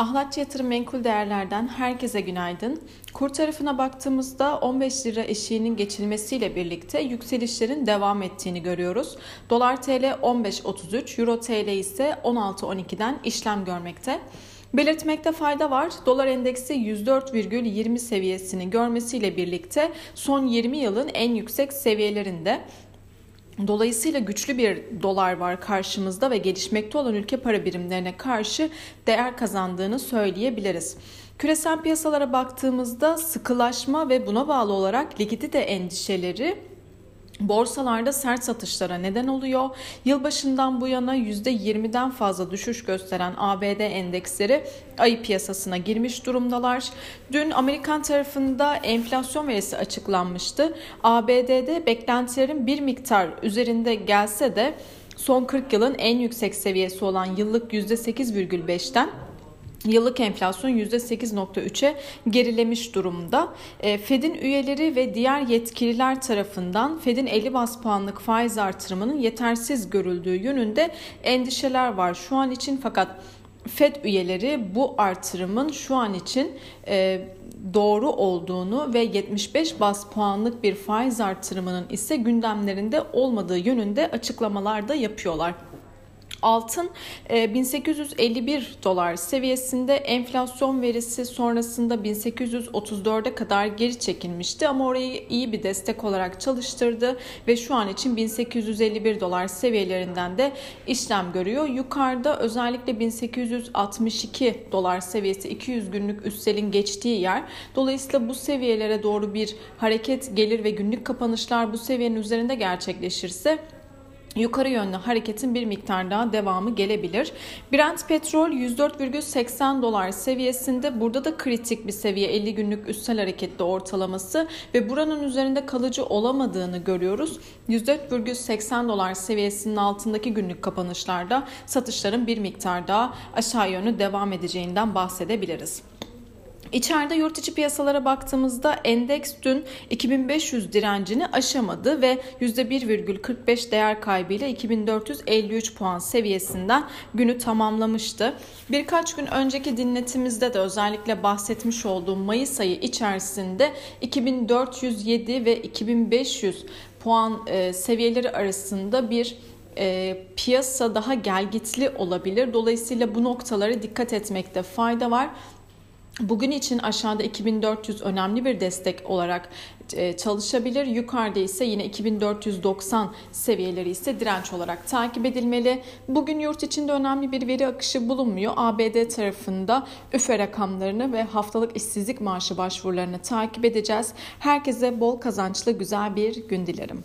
Ahlatçı Yatırım Menkul Değerler'den herkese günaydın. Kur tarafına baktığımızda 15 lira eşiğinin geçilmesiyle birlikte yükselişlerin devam ettiğini görüyoruz. Dolar TL 15.33, Euro TL ise 16.12'den işlem görmekte. Belirtmekte fayda var. Dolar endeksi 104,20 seviyesini görmesiyle birlikte son 20 yılın en yüksek seviyelerinde. Dolayısıyla güçlü bir dolar var karşımızda ve gelişmekte olan ülke para birimlerine karşı değer kazandığını söyleyebiliriz. Küresel piyasalara baktığımızda sıkılaşma ve buna bağlı olarak likidite endişeleri borsalarda sert satışlara neden oluyor. Yılbaşından bu yana %20'den fazla düşüş gösteren ABD endeksleri ayı piyasasına girmiş durumdalar. Dün Amerikan tarafında enflasyon verisi açıklanmıştı. ABD'de beklentilerin bir miktar üzerinde gelse de son 40 yılın en yüksek seviyesi olan yıllık %8,5'ten Yıllık enflasyon %8.3'e gerilemiş durumda. E, Fed'in üyeleri ve diğer yetkililer tarafından Fed'in 50 bas puanlık faiz artırımının yetersiz görüldüğü yönünde endişeler var şu an için fakat Fed üyeleri bu artırımın şu an için e, doğru olduğunu ve 75 bas puanlık bir faiz artırımının ise gündemlerinde olmadığı yönünde açıklamalar da yapıyorlar. Altın 1851 e, dolar seviyesinde enflasyon verisi sonrasında 1834'e kadar geri çekilmişti ama orayı iyi bir destek olarak çalıştırdı ve şu an için 1851 dolar seviyelerinden de işlem görüyor. Yukarıda özellikle 1862 dolar seviyesi 200 günlük üstelin geçtiği yer. Dolayısıyla bu seviyelere doğru bir hareket gelir ve günlük kapanışlar bu seviyenin üzerinde gerçekleşirse yukarı yönlü hareketin bir miktar daha devamı gelebilir. Brent petrol 104,80 dolar seviyesinde burada da kritik bir seviye 50 günlük üstel hareketli ortalaması ve buranın üzerinde kalıcı olamadığını görüyoruz. 104,80 dolar seviyesinin altındaki günlük kapanışlarda satışların bir miktar daha aşağı yönlü devam edeceğinden bahsedebiliriz. İçeride yurt içi piyasalara baktığımızda endeks dün 2500 direncini aşamadı ve %1,45 değer kaybıyla 2453 puan seviyesinden günü tamamlamıştı. Birkaç gün önceki dinletimizde de özellikle bahsetmiş olduğum Mayıs ayı içerisinde 2407 ve 2500 puan e, seviyeleri arasında bir e, piyasa daha gelgitli olabilir. Dolayısıyla bu noktalara dikkat etmekte fayda var. Bugün için aşağıda 2400 önemli bir destek olarak e, çalışabilir. Yukarıda ise yine 2490 seviyeleri ise direnç olarak takip edilmeli. Bugün yurt içinde önemli bir veri akışı bulunmuyor. ABD tarafında üfe rakamlarını ve haftalık işsizlik maaşı başvurularını takip edeceğiz. Herkese bol kazançlı güzel bir gün dilerim.